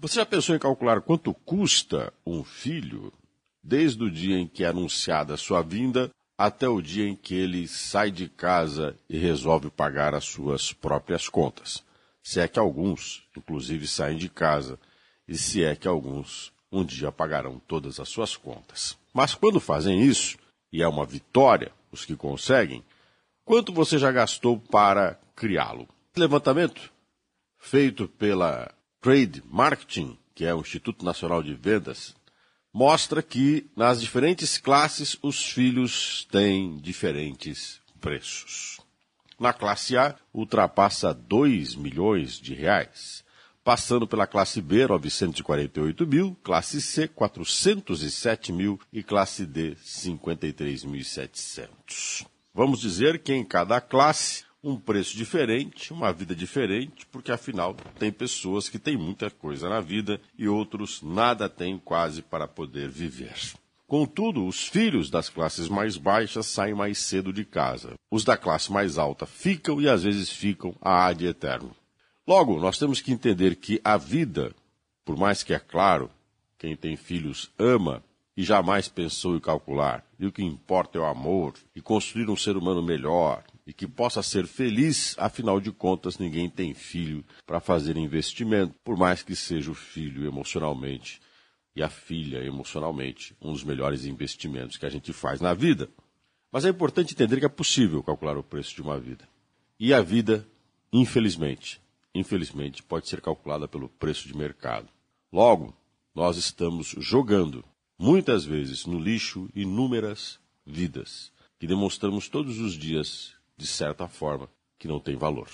Você já pensou em calcular quanto custa um filho desde o dia em que é anunciada a sua vinda até o dia em que ele sai de casa e resolve pagar as suas próprias contas? Se é que alguns, inclusive, saem de casa e se é que alguns um dia pagarão todas as suas contas. Mas quando fazem isso, e é uma vitória os que conseguem, quanto você já gastou para criá-lo? Levantamento feito pela Trade Marketing, que é o Instituto Nacional de Vendas, mostra que nas diferentes classes os filhos têm diferentes preços. Na classe A, ultrapassa 2 milhões de reais, passando pela classe B, 948 mil, classe C, 407 mil e classe D, 53.700. Vamos dizer que em cada classe um preço diferente, uma vida diferente, porque afinal tem pessoas que têm muita coisa na vida e outros nada têm quase para poder viver. Contudo, os filhos das classes mais baixas saem mais cedo de casa. Os da classe mais alta ficam e às vezes ficam a ad eterno. Logo, nós temos que entender que a vida, por mais que é claro, quem tem filhos ama e jamais pensou em calcular, e o que importa é o amor e construir um ser humano melhor, e que possa ser feliz, afinal de contas, ninguém tem filho para fazer investimento, por mais que seja o filho emocionalmente e a filha emocionalmente um dos melhores investimentos que a gente faz na vida. Mas é importante entender que é possível calcular o preço de uma vida. E a vida, infelizmente, infelizmente, pode ser calculada pelo preço de mercado. Logo, nós estamos jogando, muitas vezes, no lixo inúmeras vidas que demonstramos todos os dias de certa forma, que não tem valor.